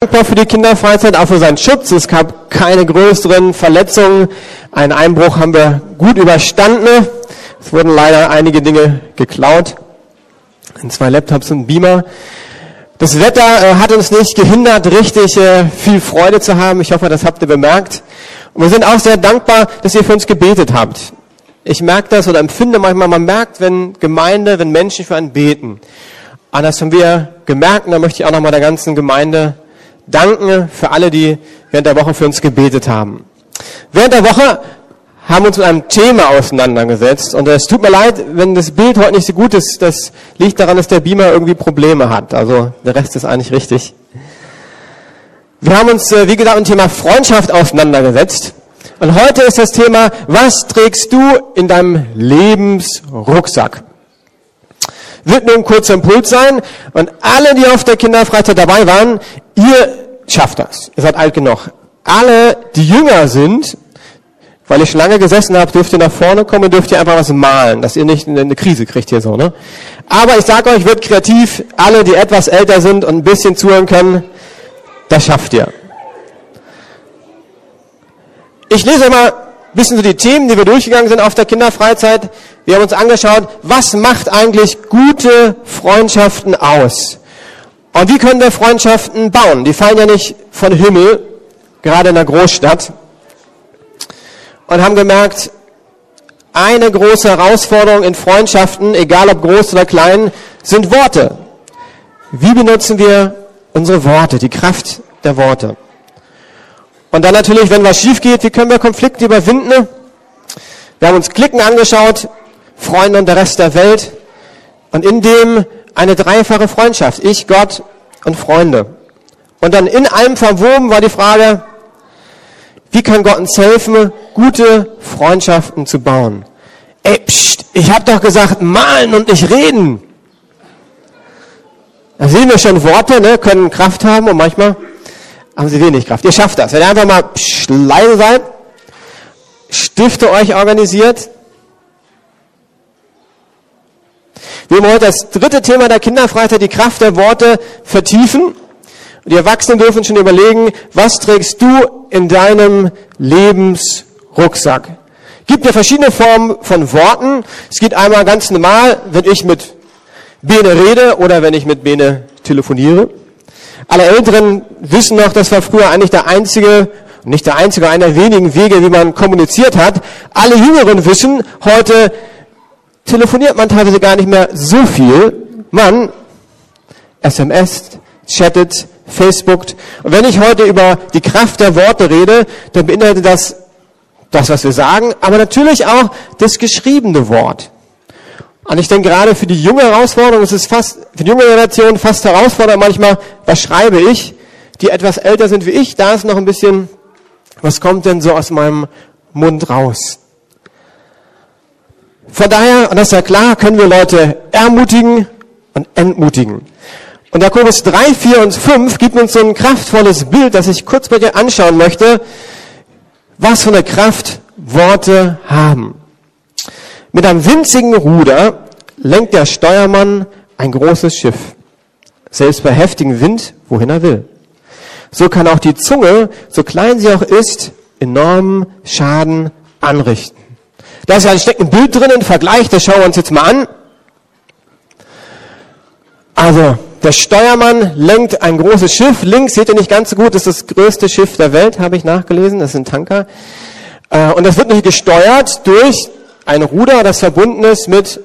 dankbar für die Kinderfreizeit, auch für seinen Schutz. Es gab keine größeren Verletzungen. Einen Einbruch haben wir gut überstanden. Es wurden leider einige Dinge geklaut. In zwei Laptops und Beamer. Das Wetter äh, hat uns nicht gehindert, richtig äh, viel Freude zu haben. Ich hoffe, das habt ihr bemerkt. Und wir sind auch sehr dankbar, dass ihr für uns gebetet habt. Ich merke das oder empfinde manchmal, man merkt, wenn Gemeinde, wenn Menschen für einen beten. Und das haben wir gemerkt und da möchte ich auch nochmal der ganzen Gemeinde danken für alle, die während der Woche für uns gebetet haben. Während der Woche haben wir uns mit einem Thema auseinandergesetzt und es tut mir leid, wenn das Bild heute nicht so gut ist. Das liegt daran, dass der Beamer irgendwie Probleme hat. Also der Rest ist eigentlich richtig. Wir haben uns, äh, wie gesagt, mit dem Thema Freundschaft auseinandergesetzt. Und heute ist das Thema, was trägst du in deinem Lebensrucksack? Wird nur ein kurzer Impuls sein. Und alle, die auf der Kinderfreizeit dabei waren, ihr schafft das. Ihr seid alt genug. Alle, die jünger sind, weil ihr schon lange gesessen habt, dürft ihr nach vorne kommen dürft ihr einfach was malen, dass ihr nicht eine Krise kriegt hier so, ne? Aber ich sage euch, wird kreativ. Alle, die etwas älter sind und ein bisschen zuhören können, das schafft ihr. Ich lese mal ein bisschen so die Themen, die wir durchgegangen sind auf der Kinderfreizeit. Wir haben uns angeschaut, was macht eigentlich gute Freundschaften aus? Und wie können wir Freundschaften bauen? Die fallen ja nicht von Himmel, gerade in der Großstadt. Und haben gemerkt, eine große Herausforderung in Freundschaften, egal ob groß oder klein, sind Worte. Wie benutzen wir unsere Worte, die Kraft der Worte? Und dann natürlich, wenn was schief geht, wie können wir Konflikte überwinden? Wir haben uns Klicken angeschaut, Freunde und der Rest der Welt. Und in dem eine dreifache Freundschaft. Ich, Gott und Freunde. Und dann in allem verwoben war die Frage, wie kann Gott uns helfen, gute Freundschaften zu bauen? Ey, pst, ich habe doch gesagt, malen und nicht reden. Da sehen wir schon, Worte ne, können Kraft haben und manchmal haben sie wenig Kraft. Ihr schafft das. Wenn ihr einfach mal pst, leise seid, Stifte euch organisiert, Wir wollen heute das dritte Thema der Kinderfreizeit, die Kraft der Worte, vertiefen. Und die Erwachsenen dürfen schon überlegen, was trägst du in deinem Lebensrucksack? Gibt ja verschiedene Formen von Worten. Es geht einmal ganz normal, wenn ich mit Bene rede oder wenn ich mit Bene telefoniere. Alle Älteren wissen noch, das war früher eigentlich der einzige, nicht der einzige, einer der wenigen Wege, wie man kommuniziert hat. Alle Jüngeren wissen heute, telefoniert man teilweise gar nicht mehr so viel. Man SMS, chattet, Facebookt. Und wenn ich heute über die Kraft der Worte rede, dann beinhaltet das das, was wir sagen, aber natürlich auch das geschriebene Wort. Und ich denke gerade für die junge Herausforderung, es ist fast, für die junge Generation fast herausfordernd manchmal, was schreibe ich, die etwas älter sind wie ich, da ist noch ein bisschen, was kommt denn so aus meinem Mund raus? Von daher, und das ist ja klar, können wir Leute ermutigen und entmutigen. Und Jakobus 3, 4 und 5 gibt uns so ein kraftvolles Bild, das ich kurz bei dir anschauen möchte, was für eine Kraft Worte haben. Mit einem winzigen Ruder lenkt der Steuermann ein großes Schiff, selbst bei heftigem Wind, wohin er will. So kann auch die Zunge, so klein sie auch ist, enormen Schaden anrichten. Da ist ja ein Bild drin, ein Vergleich, das schauen wir uns jetzt mal an. Also, der Steuermann lenkt ein großes Schiff. Links seht ihr nicht ganz so gut, das ist das größte Schiff der Welt, habe ich nachgelesen. Das ist ein Tanker. Äh, und das wird nicht gesteuert durch ein Ruder, das verbunden ist mit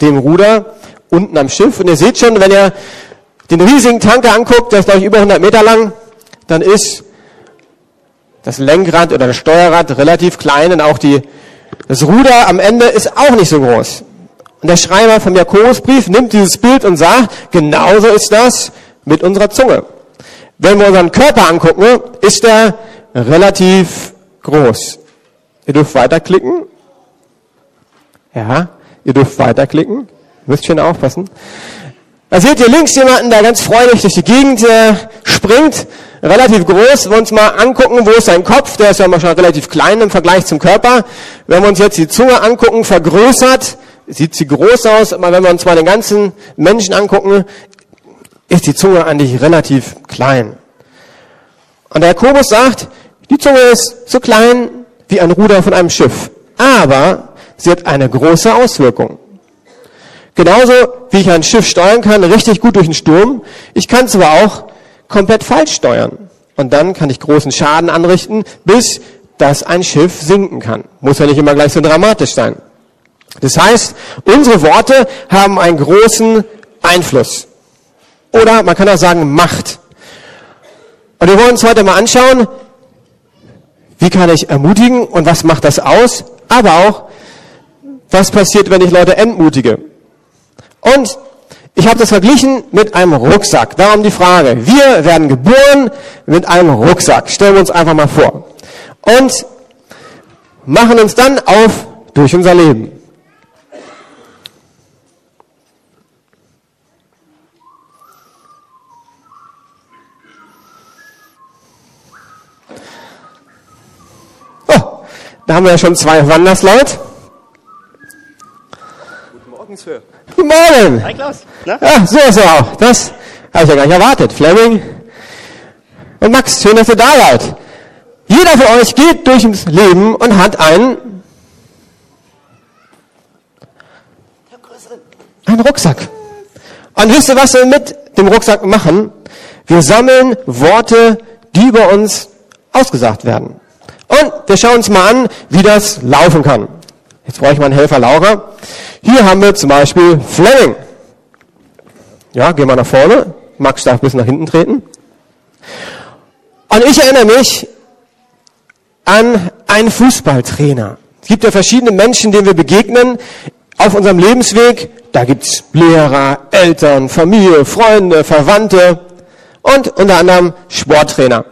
dem Ruder unten am Schiff. Und ihr seht schon, wenn ihr den riesigen Tanker anguckt, der ist glaube ich über 100 Meter lang, dann ist das Lenkrad oder das Steuerrad relativ klein und auch die das Ruder am Ende ist auch nicht so groß. Und der Schreiber vom Jakobusbrief nimmt dieses Bild und sagt, genauso ist das mit unserer Zunge. Wenn wir unseren Körper angucken, ist er relativ groß. Ihr dürft weiterklicken. Ja, ihr dürft weiterklicken. Müsst schön aufpassen. Da seht ihr links jemanden, der ganz freudig durch die Gegend äh, springt relativ groß. Wenn wir uns mal angucken, wo ist sein Kopf, der ist ja mal schon relativ klein im Vergleich zum Körper. Wenn wir uns jetzt die Zunge angucken, vergrößert, sieht sie groß aus, aber wenn wir uns mal den ganzen Menschen angucken, ist die Zunge eigentlich relativ klein. Und der Jakobus sagt, die Zunge ist so klein wie ein Ruder von einem Schiff, aber sie hat eine große Auswirkung. Genauso wie ich ein Schiff steuern kann, richtig gut durch den Sturm, ich kann aber auch komplett falsch steuern. Und dann kann ich großen Schaden anrichten, bis dass ein Schiff sinken kann. Muss ja nicht immer gleich so dramatisch sein. Das heißt, unsere Worte haben einen großen Einfluss. Oder man kann auch sagen Macht. Und wir wollen uns heute mal anschauen, wie kann ich ermutigen und was macht das aus? Aber auch, was passiert, wenn ich Leute entmutige? Und ich habe das verglichen mit einem Rucksack. Darum die Frage. Wir werden geboren mit einem Rucksack. Stellen wir uns einfach mal vor. Und machen uns dann auf durch unser Leben. Oh, da haben wir ja schon zwei Wanderslaut. Guten Morgen, Sir. Guten Morgen. Hi, Klaus. Na? Ja, so ist er auch. Das habe ich ja gar nicht erwartet. Fleming und Max, schön, dass ihr da seid. Jeder von euch geht durch das Leben und hat einen, einen Rucksack. Und wisst ihr, was wir mit dem Rucksack machen? Wir sammeln Worte, die über uns ausgesagt werden. Und wir schauen uns mal an, wie das laufen kann. Jetzt brauche ich mal einen Helfer Laura. Hier haben wir zum Beispiel Fleming. Ja, gehen wir nach vorne. Max darf ein bisschen nach hinten treten. Und ich erinnere mich an einen Fußballtrainer. Es gibt ja verschiedene Menschen, denen wir begegnen auf unserem Lebensweg. Da gibt's Lehrer, Eltern, Familie, Freunde, Verwandte und unter anderem Sporttrainer.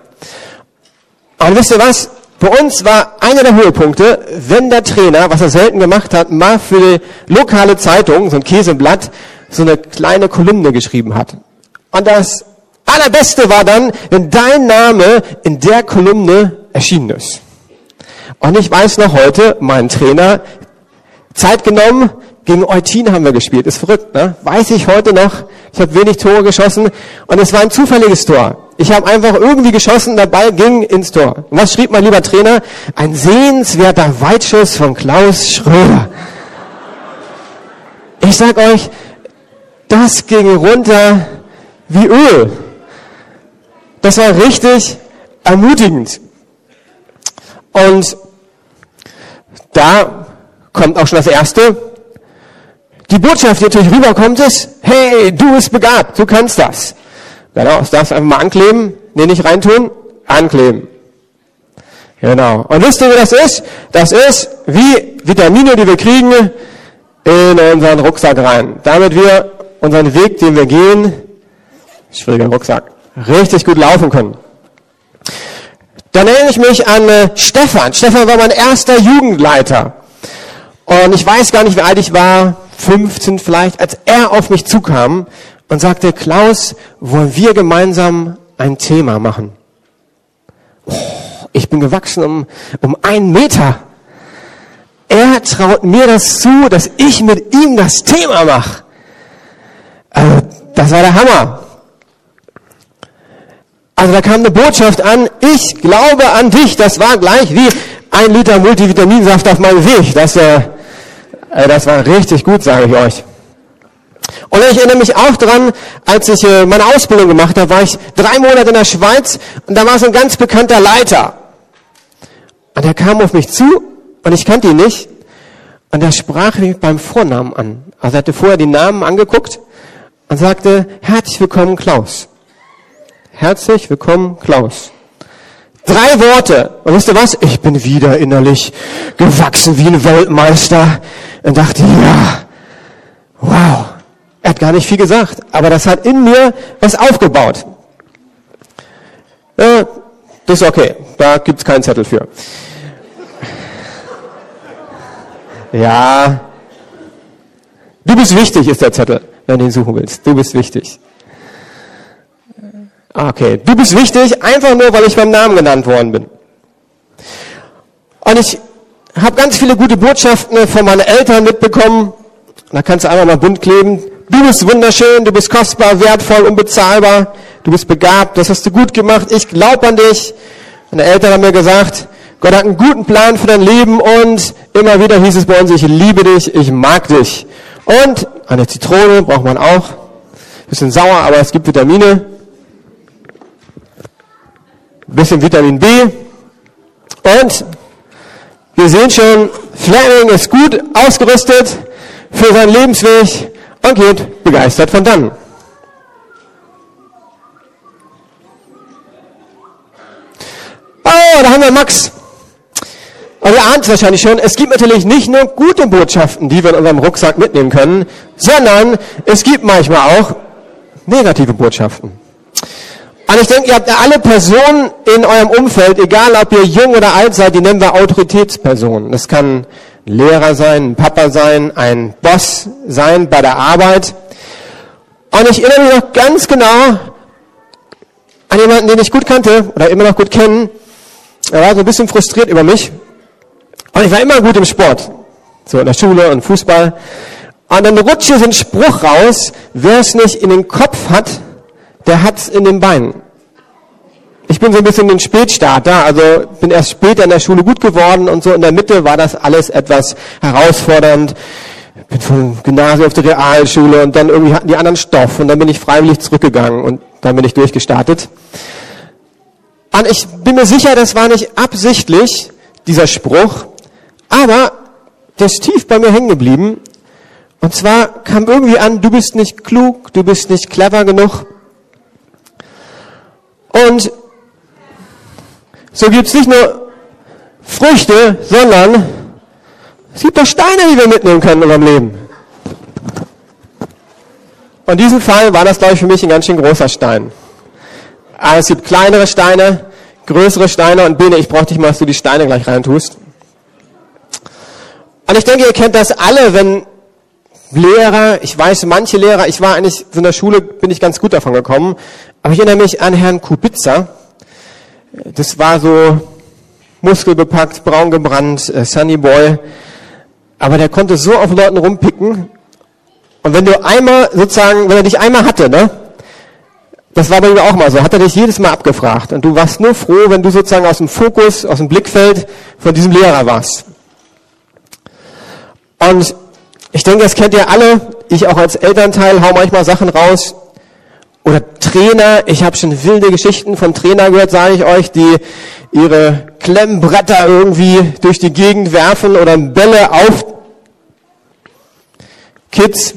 Und wisst ihr was? Bei uns war einer der Höhepunkte, wenn der Trainer, was er selten gemacht hat, mal für die lokale Zeitung, so ein Käseblatt, so eine kleine Kolumne geschrieben hat. Und das Allerbeste war dann, wenn dein Name in der Kolumne erschienen ist. Und ich weiß noch heute, mein Trainer, Zeit genommen, gegen Eutin haben wir gespielt. Ist verrückt, ne? Weiß ich heute noch. Ich habe wenig Tore geschossen und es war ein zufälliges Tor. Ich habe einfach irgendwie geschossen, der Ball ging ins Tor. Was schrieb mein lieber Trainer? Ein sehenswerter Weitschuss von Klaus Schröder. Ich sag euch, das ging runter wie Öl. Das war richtig ermutigend. Und da kommt auch schon das Erste. Die Botschaft, die natürlich rüberkommt, ist, hey, du bist begabt, du kannst das. Genau, das darfst du einfach mal ankleben, nee, nicht reintun, ankleben. Genau. Und wisst ihr, wie das ist? Das ist wie Vitamine, die wir kriegen in unseren Rucksack rein. Damit wir unseren Weg, den wir gehen, schwieriger Rucksack, richtig gut laufen können. Dann erinnere ich mich an äh, Stefan. Stefan war mein erster Jugendleiter. Und ich weiß gar nicht, wie alt ich war, 15 vielleicht, als er auf mich zukam und sagte, Klaus, wollen wir gemeinsam ein Thema machen? Oh, ich bin gewachsen um, um einen Meter. Er traut mir das zu, dass ich mit ihm das Thema mache. Also, das war der Hammer. Also da kam eine Botschaft an, ich glaube an dich. Das war gleich wie ein Liter Multivitaminsaft auf meinem Weg. Das, äh, das war richtig gut, sage ich euch. Und ich erinnere mich auch dran, als ich äh, meine Ausbildung gemacht habe, war ich drei Monate in der Schweiz und da war so ein ganz bekannter Leiter. Und er kam auf mich zu und ich kannte ihn nicht. Und er sprach mich beim Vornamen an. Also er hatte vorher die Namen angeguckt und sagte, herzlich willkommen Klaus. Herzlich willkommen Klaus. Drei Worte. Und wisst ihr was? Ich bin wieder innerlich gewachsen wie ein Weltmeister und dachte, ja, wow. Er hat gar nicht viel gesagt, aber das hat in mir was aufgebaut. Äh, das ist okay, da gibt's keinen Zettel für. Ja, du bist wichtig, ist der Zettel, wenn du ihn suchen willst. Du bist wichtig. Okay, du bist wichtig, einfach nur, weil ich beim Namen genannt worden bin. Und ich habe ganz viele gute Botschaften von meinen Eltern mitbekommen. Da kannst du einfach mal bunt kleben. Du bist wunderschön, du bist kostbar, wertvoll, unbezahlbar. du bist begabt, das hast du gut gemacht, ich glaube an dich. Meine Eltern haben mir gesagt, Gott hat einen guten Plan für dein Leben und immer wieder hieß es bei uns, ich liebe dich, ich mag dich. Und eine Zitrone braucht man auch. Bisschen sauer, aber es gibt Vitamine. Bisschen Vitamin B. Und wir sehen schon, Fleming ist gut ausgerüstet für seinen Lebensweg und geht begeistert von dann. Oh, da haben wir Max. Und ihr ahnt es wahrscheinlich schon, es gibt natürlich nicht nur gute Botschaften, die wir in unserem Rucksack mitnehmen können, sondern es gibt manchmal auch negative Botschaften. Und ich denke, ihr habt alle Personen in eurem Umfeld, egal ob ihr jung oder alt seid, die nennen wir Autoritätspersonen. Das kann Lehrer sein, ein Papa sein, ein Boss sein bei der Arbeit. Und ich erinnere mich noch ganz genau an jemanden, den ich gut kannte oder immer noch gut kennen. Er war so ein bisschen frustriert über mich. Und ich war immer gut im Sport. So in der Schule und Fußball. Und dann rutscht hier so ein Spruch raus, wer es nicht in den Kopf hat, der hat's in den Beinen. Ich bin so ein bisschen ein Spätstarter, also bin erst später in der Schule gut geworden und so in der Mitte war das alles etwas herausfordernd. Bin vom Gymnasium auf die Realschule und dann irgendwie hatten die anderen Stoff und dann bin ich freiwillig zurückgegangen und dann bin ich durchgestartet. Und ich bin mir sicher, das war nicht absichtlich, dieser Spruch, aber der ist tief bei mir hängen geblieben. Und zwar kam irgendwie an, du bist nicht klug, du bist nicht clever genug. Und so gibt's nicht nur Früchte, sondern es gibt auch Steine, die wir mitnehmen können in unserem Leben. Und in diesem Fall war das, glaube ich, für mich ein ganz schön großer Stein. Aber es gibt kleinere Steine, größere Steine und Bene, ich brauche dich mal, dass du die Steine gleich reintust. Und ich denke, ihr kennt das alle, wenn Lehrer, ich weiß, manche Lehrer, ich war eigentlich, so in der Schule bin ich ganz gut davon gekommen, aber ich erinnere mich an Herrn Kubitzer. Das war so muskelbepackt, braun gebrannt, äh, Sunny Boy. Aber der konnte so auf Leuten rumpicken. Und wenn du einmal, sozusagen, wenn er dich einmal hatte, ne? Das war bei mir auch mal so, hat er dich jedes Mal abgefragt. Und du warst nur froh, wenn du sozusagen aus dem Fokus, aus dem Blickfeld von diesem Lehrer warst. Und ich denke, das kennt ihr alle. Ich auch als Elternteil hau manchmal Sachen raus. Oder Trainer. Ich habe schon wilde Geschichten von Trainer gehört, sage ich euch, die ihre Klemmbretter irgendwie durch die Gegend werfen oder Bälle auf Kids.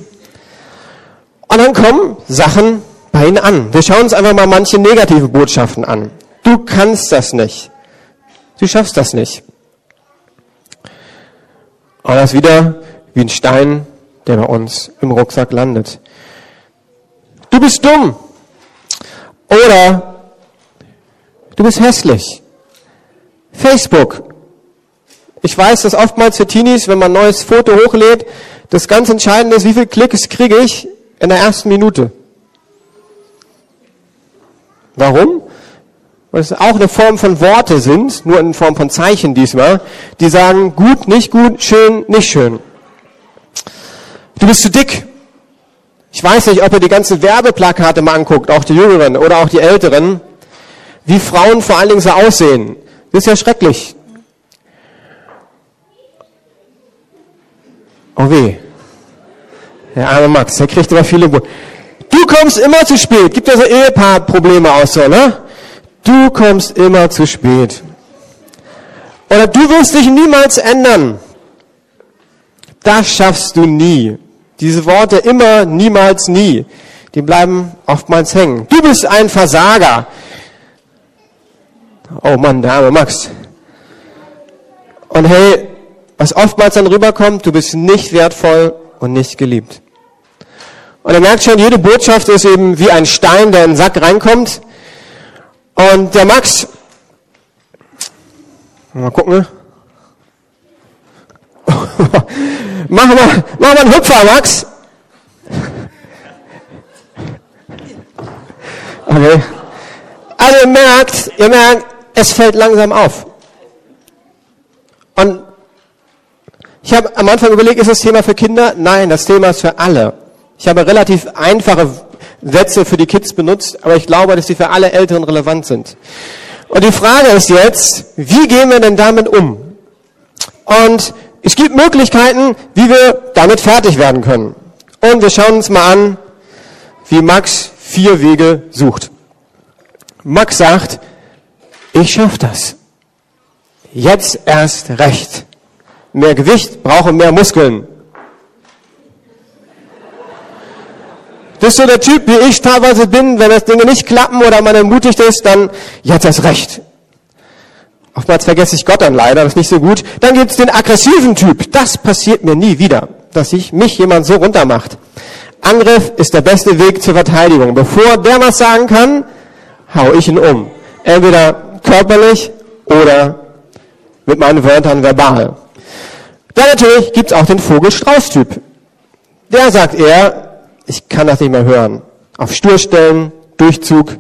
Und dann kommen Sachen bei ihnen an. Wir schauen uns einfach mal manche negative Botschaften an. Du kannst das nicht. Du schaffst das nicht. Und das ist wieder wie ein Stein, der bei uns im Rucksack landet. Du bist dumm. Oder du bist hässlich. Facebook. Ich weiß, dass oftmals für Teenies, wenn man ein neues Foto hochlädt, das ganz Entscheidende ist, wie viele Klicks kriege ich in der ersten Minute. Warum? weil es auch eine Form von Worte sind, nur in Form von Zeichen diesmal, die sagen gut, nicht gut, schön, nicht schön. Du bist zu dick. Ich weiß nicht, ob ihr die ganzen Werbeplakate mal anguckt, auch die Jüngeren oder auch die Älteren, wie Frauen vor allen Dingen so aussehen. Das ist ja schrecklich. Oh weh. Der arme Max, der kriegt immer viele... Du kommst immer zu spät. Gibt ja so Ehepaarprobleme aus so, ne? Du kommst immer zu spät. Oder du wirst dich niemals ändern. Das schaffst du nie. Diese Worte immer, niemals, nie, die bleiben oftmals hängen. Du bist ein Versager. Oh Mann, der arme Max. Und hey, was oftmals dann rüberkommt, du bist nicht wertvoll und nicht geliebt. Und er merkt schon, jede Botschaft ist eben wie ein Stein, der in den Sack reinkommt. Und der Max, mal gucken. Mach mal, mach mal einen Hüpfer, Max. Okay. Also ihr merkt, ihr merkt, es fällt langsam auf. Und ich habe am Anfang überlegt, ist das Thema für Kinder? Nein, das Thema ist für alle. Ich habe relativ einfache Sätze für die Kids benutzt, aber ich glaube, dass sie für alle Älteren relevant sind. Und die Frage ist jetzt, wie gehen wir denn damit um? Und es gibt Möglichkeiten, wie wir damit fertig werden können. Und wir schauen uns mal an, wie Max vier Wege sucht. Max sagt, ich schaffe das. Jetzt erst recht. Mehr Gewicht brauche mehr Muskeln. Das ist so der Typ, wie ich teilweise bin, wenn das Dinge nicht klappen oder man ermutigt ist, dann jetzt erst recht. Oftmals vergesse ich Gott dann leider, das ist nicht so gut. Dann gibt's den aggressiven Typ. Das passiert mir nie wieder, dass sich mich jemand so runtermacht. Angriff ist der beste Weg zur Verteidigung. Bevor der was sagen kann, hau ich ihn um. Entweder körperlich oder mit meinen Wörtern verbal. Dann natürlich gibt's auch den Vogel-Strauß-Typ. Der sagt eher, ich kann das nicht mehr hören. Auf Sturstellen, Durchzug,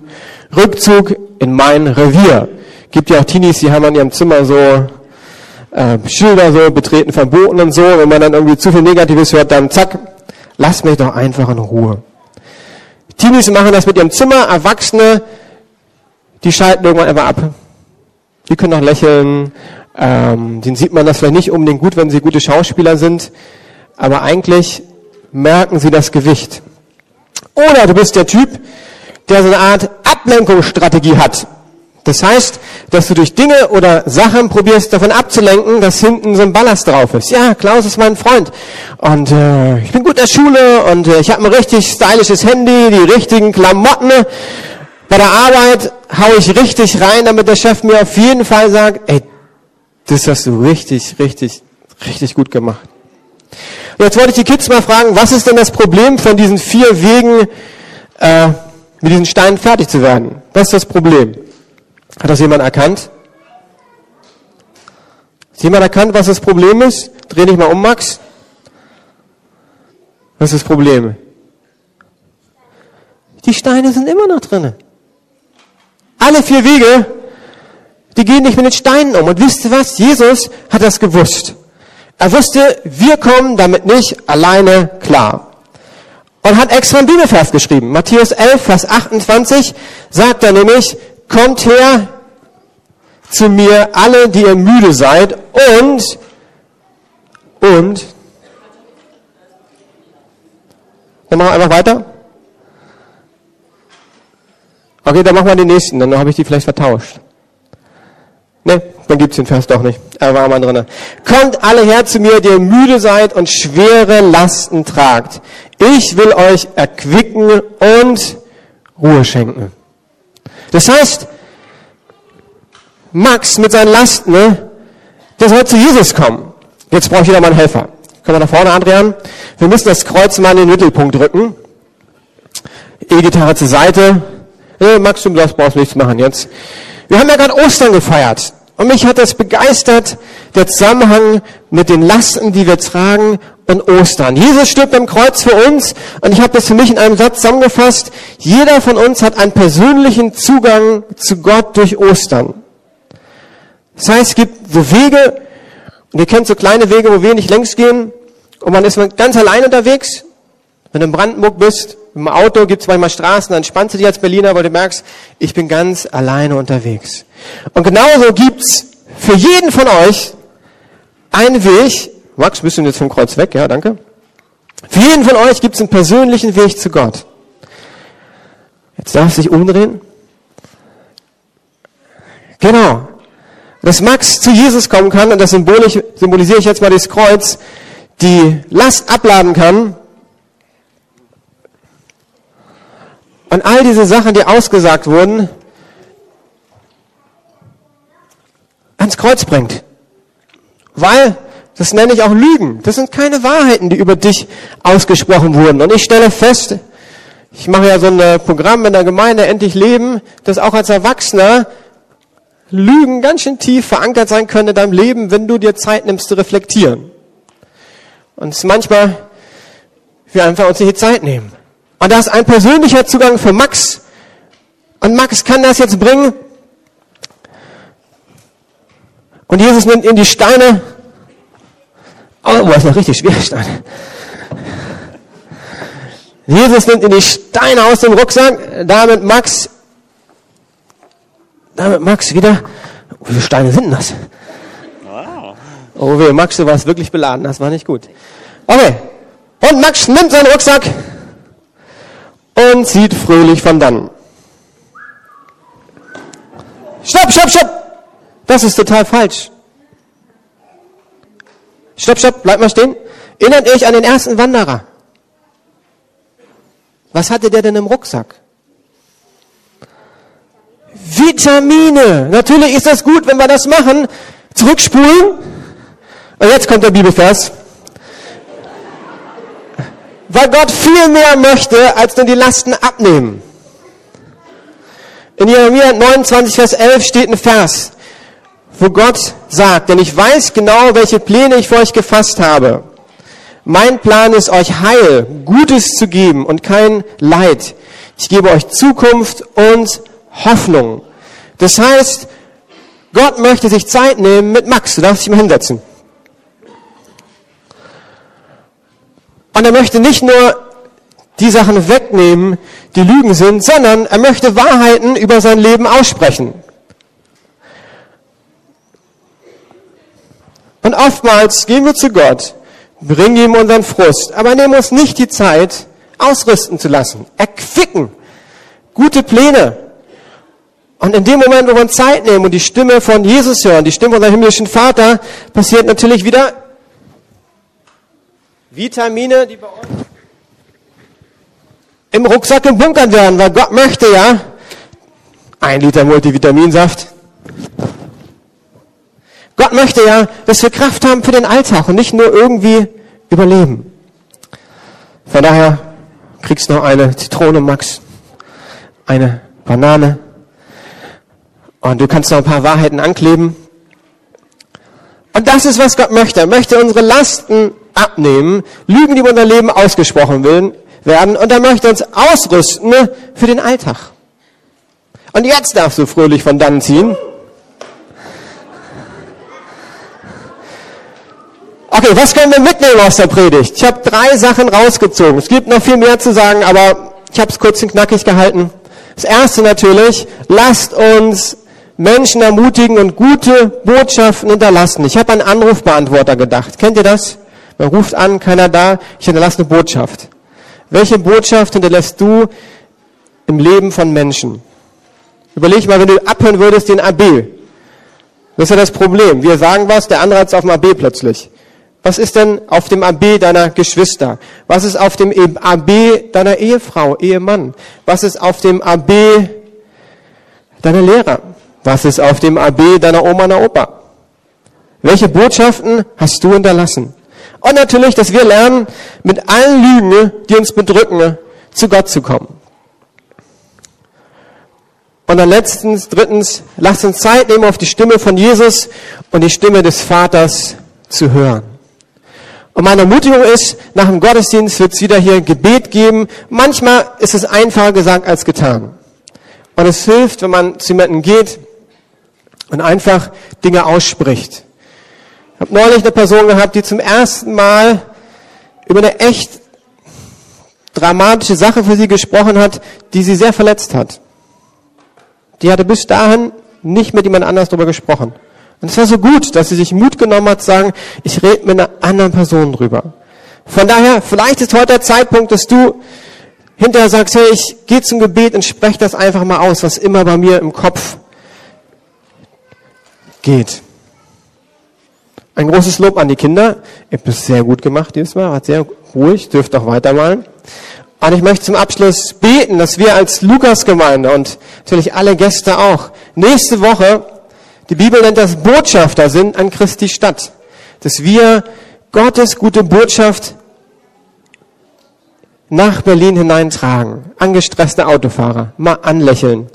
Rückzug in mein Revier. Gibt ja auch Teenies, die haben an ihrem Zimmer so äh, Schilder so, betreten verboten und so. Wenn man dann irgendwie zu viel Negatives hört, dann zack, lass mich doch einfach in Ruhe. Teenies machen das mit ihrem Zimmer, Erwachsene, die schalten irgendwann einfach ab. Die können noch lächeln, ähm, den sieht man das vielleicht nicht unbedingt gut, wenn sie gute Schauspieler sind, aber eigentlich merken sie das Gewicht. Oder du bist der Typ, der so eine Art Ablenkungsstrategie hat. Das heißt, dass du durch Dinge oder Sachen probierst, davon abzulenken, dass hinten so ein Ballast drauf ist. Ja, Klaus ist mein Freund und äh, ich bin gut in der Schule und äh, ich habe ein richtig stylisches Handy, die richtigen Klamotten. Bei der Arbeit hau ich richtig rein, damit der Chef mir auf jeden Fall sagt, ey, das hast du richtig, richtig, richtig gut gemacht. Und jetzt wollte ich die Kids mal fragen, was ist denn das Problem von diesen vier Wegen, äh, mit diesen Steinen fertig zu werden? Was ist das Problem? Hat das jemand erkannt? Hat jemand erkannt, was das Problem ist? Dreh dich mal um, Max. Was ist das Problem? Die Steine sind immer noch drinne. Alle vier Wege, die gehen nicht mit den Steinen um. Und wisst ihr was? Jesus hat das gewusst. Er wusste, wir kommen damit nicht alleine klar. Und hat extra einen Bibelvers geschrieben. Matthäus 11, Vers 28 sagt er nämlich, kommt her zu mir alle, die ihr müde seid und, und, dann machen wir einfach weiter. Okay, dann machen wir den nächsten, dann habe ich die vielleicht vertauscht. Ne, dann gibt's den Vers doch nicht. Er war mal drinne. Kommt alle her zu mir, die ihr müde seid und schwere Lasten tragt. Ich will euch erquicken und Ruhe schenken. Das heißt, Max mit seinen Lasten, ne, der soll zu Jesus kommen. Jetzt brauche ich wieder mal einen Helfer. Kommen wir nach vorne, Adrian. Wir müssen das Kreuz mal in den Mittelpunkt drücken. E-Gitarre zur Seite. Ja, Max, du brauchst nichts machen jetzt. Wir haben ja gerade Ostern gefeiert. Und mich hat das begeistert, der Zusammenhang mit den Lasten, die wir tragen und Ostern. Jesus stirbt am Kreuz für uns und ich habe das für mich in einem Satz zusammengefasst. Jeder von uns hat einen persönlichen Zugang zu Gott durch Ostern. Das heißt, es gibt so Wege, und ihr kennt so kleine Wege, wo wir nicht längs gehen, und man ist ganz allein unterwegs. Wenn du in Brandenburg bist, im Auto gibt es manchmal Straßen, dann spannst du dich als Berliner, weil du merkst, ich bin ganz alleine unterwegs. Und genauso gibt's für jeden von euch einen Weg, Max, bist du jetzt vom Kreuz weg? Ja, danke. Für jeden von euch gibt's einen persönlichen Weg zu Gott. Jetzt darfst du dich umdrehen. Genau. Dass Max zu Jesus kommen kann, und das symbolisiere ich jetzt mal das Kreuz, die Last abladen kann, Und all diese Sachen, die ausgesagt wurden, ans Kreuz bringt. Weil, das nenne ich auch Lügen. Das sind keine Wahrheiten, die über dich ausgesprochen wurden. Und ich stelle fest, ich mache ja so ein Programm in der Gemeinde Endlich Leben, dass auch als Erwachsener Lügen ganz schön tief verankert sein können in deinem Leben, wenn du dir Zeit nimmst zu reflektieren. Und es ist manchmal, wir einfach uns nicht die Zeit nehmen. Und da ist ein persönlicher Zugang für Max. Und Max kann das jetzt bringen. Und Jesus nimmt ihm die Steine. Oh, das ist noch richtig schwer, Steine. Jesus nimmt in die Steine aus dem Rucksack, damit Max, damit Max wieder, wie viele Steine sind denn das? Wow. Oh weh, Max, du warst wirklich beladen, das war nicht gut. Okay. Und Max nimmt seinen Rucksack und zieht fröhlich von dann. Stopp, stopp, stopp! Das ist total falsch. Stopp, stopp, bleib mal stehen. Erinnert euch an den ersten Wanderer. Was hatte der denn im Rucksack? Vitamine. Natürlich ist das gut, wenn wir das machen. Zurückspulen. Und jetzt kommt der Bibelvers. Weil Gott viel mehr möchte, als nur die Lasten abnehmen. In Jeremia 29, Vers 11 steht ein Vers, wo Gott sagt, denn ich weiß genau, welche Pläne ich für euch gefasst habe. Mein Plan ist, euch Heil, Gutes zu geben und kein Leid. Ich gebe euch Zukunft und Hoffnung. Das heißt, Gott möchte sich Zeit nehmen mit Max. Du darfst dich mal hinsetzen. Und er möchte nicht nur die Sachen wegnehmen, die Lügen sind, sondern er möchte Wahrheiten über sein Leben aussprechen. Und oftmals gehen wir zu Gott, bringen ihm unseren Frust, aber nehmen uns nicht die Zeit, ausrüsten zu lassen, erquicken, gute Pläne. Und in dem Moment, wo wir uns Zeit nehmen und die Stimme von Jesus hören, die Stimme unseres himmlischen Vater, passiert natürlich wieder Vitamine, die bei uns im Rucksack gebunkert werden, weil Gott möchte ja ein Liter Multivitaminsaft. Gott möchte ja, dass wir Kraft haben für den Alltag und nicht nur irgendwie überleben. Von daher kriegst du noch eine Zitrone, Max, eine Banane und du kannst noch ein paar Wahrheiten ankleben. Und das ist, was Gott möchte. Er möchte unsere Lasten abnehmen, Lügen, die über unser Leben ausgesprochen werden, werden und er möchte uns ausrüsten für den Alltag. Und jetzt darfst du fröhlich von dann ziehen. Okay, was können wir mitnehmen aus der Predigt? Ich habe drei Sachen rausgezogen. Es gibt noch viel mehr zu sagen, aber ich habe es kurz und knackig gehalten. Das erste natürlich, lasst uns Menschen ermutigen und gute Botschaften hinterlassen. Ich habe an Anrufbeantworter gedacht. Kennt ihr das? Man ruft an, keiner da, ich hinterlasse eine Botschaft. Welche Botschaft hinterlässt du im Leben von Menschen? Überleg mal, wenn du abhören würdest den AB. Das ist ja das Problem. Wir sagen was, der andere hat es auf dem AB plötzlich. Was ist denn auf dem AB deiner Geschwister? Was ist auf dem AB deiner Ehefrau, Ehemann? Was ist auf dem AB deiner Lehrer? Was ist auf dem AB deiner Oma, deiner Opa? Welche Botschaften hast du hinterlassen? Und natürlich, dass wir lernen, mit allen Lügen, die uns bedrücken, zu Gott zu kommen. Und dann letztens, drittens, lasst uns Zeit nehmen, auf die Stimme von Jesus und die Stimme des Vaters zu hören. Und meine Ermutigung ist, nach dem Gottesdienst wird es wieder hier Gebet geben. Manchmal ist es einfacher gesagt als getan. Und es hilft, wenn man zu jemandem geht und einfach Dinge ausspricht. Ich habe neulich eine Person gehabt, die zum ersten Mal über eine echt dramatische Sache für sie gesprochen hat, die sie sehr verletzt hat. Die hatte bis dahin nicht mit jemand anders darüber gesprochen. Und es war so gut, dass sie sich Mut genommen hat, zu sagen, ich rede mit einer anderen Person drüber. Von daher, vielleicht ist heute der Zeitpunkt, dass du hinterher sagst, hey, ich gehe zum Gebet und spreche das einfach mal aus, was immer bei mir im Kopf geht. Ein großes Lob an die Kinder. Ihr habt es sehr gut gemacht dieses Mal, hat sehr ruhig, dürft auch weitermalen. Und ich möchte zum Abschluss beten, dass wir als Lukas-Gemeinde und natürlich alle Gäste auch nächste Woche, die Bibel nennt das Botschafter sind an Christi Stadt. Dass wir Gottes gute Botschaft nach Berlin hineintragen. Angestresste Autofahrer, mal anlächeln.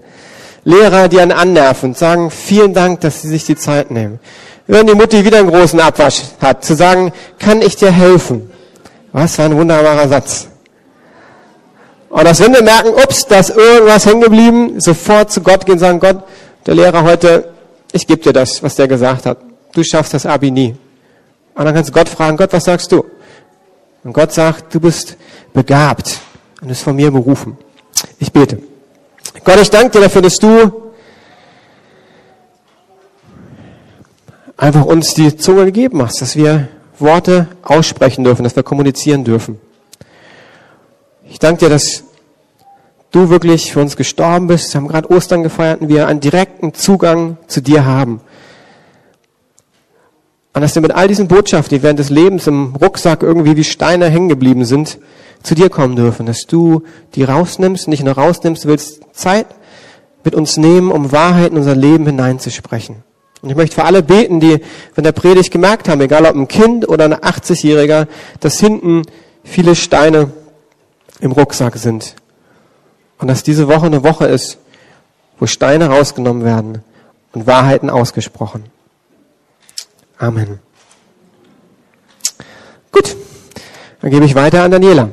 Lehrer, die einen annerven, sagen vielen Dank, dass sie sich die Zeit nehmen wenn die Mutti wieder einen großen Abwasch hat, zu sagen, kann ich dir helfen? Was für ein wunderbarer Satz. Und dass wenn wir merken, ups, da ist irgendwas hängen geblieben, sofort zu Gott gehen sagen, Gott, der Lehrer heute, ich gebe dir das, was der gesagt hat. Du schaffst das Abi nie. Und dann kannst du Gott fragen, Gott, was sagst du? Und Gott sagt, du bist begabt. und ist von mir berufen. Ich bete. Gott, ich danke dir dafür, dass du einfach uns die Zunge gegeben hast, dass wir Worte aussprechen dürfen, dass wir kommunizieren dürfen. Ich danke dir, dass du wirklich für uns gestorben bist. Wir haben gerade Ostern gefeiert und wir einen direkten Zugang zu dir haben. Und dass wir mit all diesen Botschaften, die während des Lebens im Rucksack irgendwie wie Steine hängen geblieben sind, zu dir kommen dürfen. Dass du die rausnimmst, nicht nur rausnimmst, du willst Zeit mit uns nehmen, um Wahrheit in unser Leben hineinzusprechen. Und ich möchte für alle beten, die von der Predigt gemerkt haben, egal ob ein Kind oder ein 80-Jähriger, dass hinten viele Steine im Rucksack sind. Und dass diese Woche eine Woche ist, wo Steine rausgenommen werden und Wahrheiten ausgesprochen. Amen. Gut, dann gebe ich weiter an Daniela.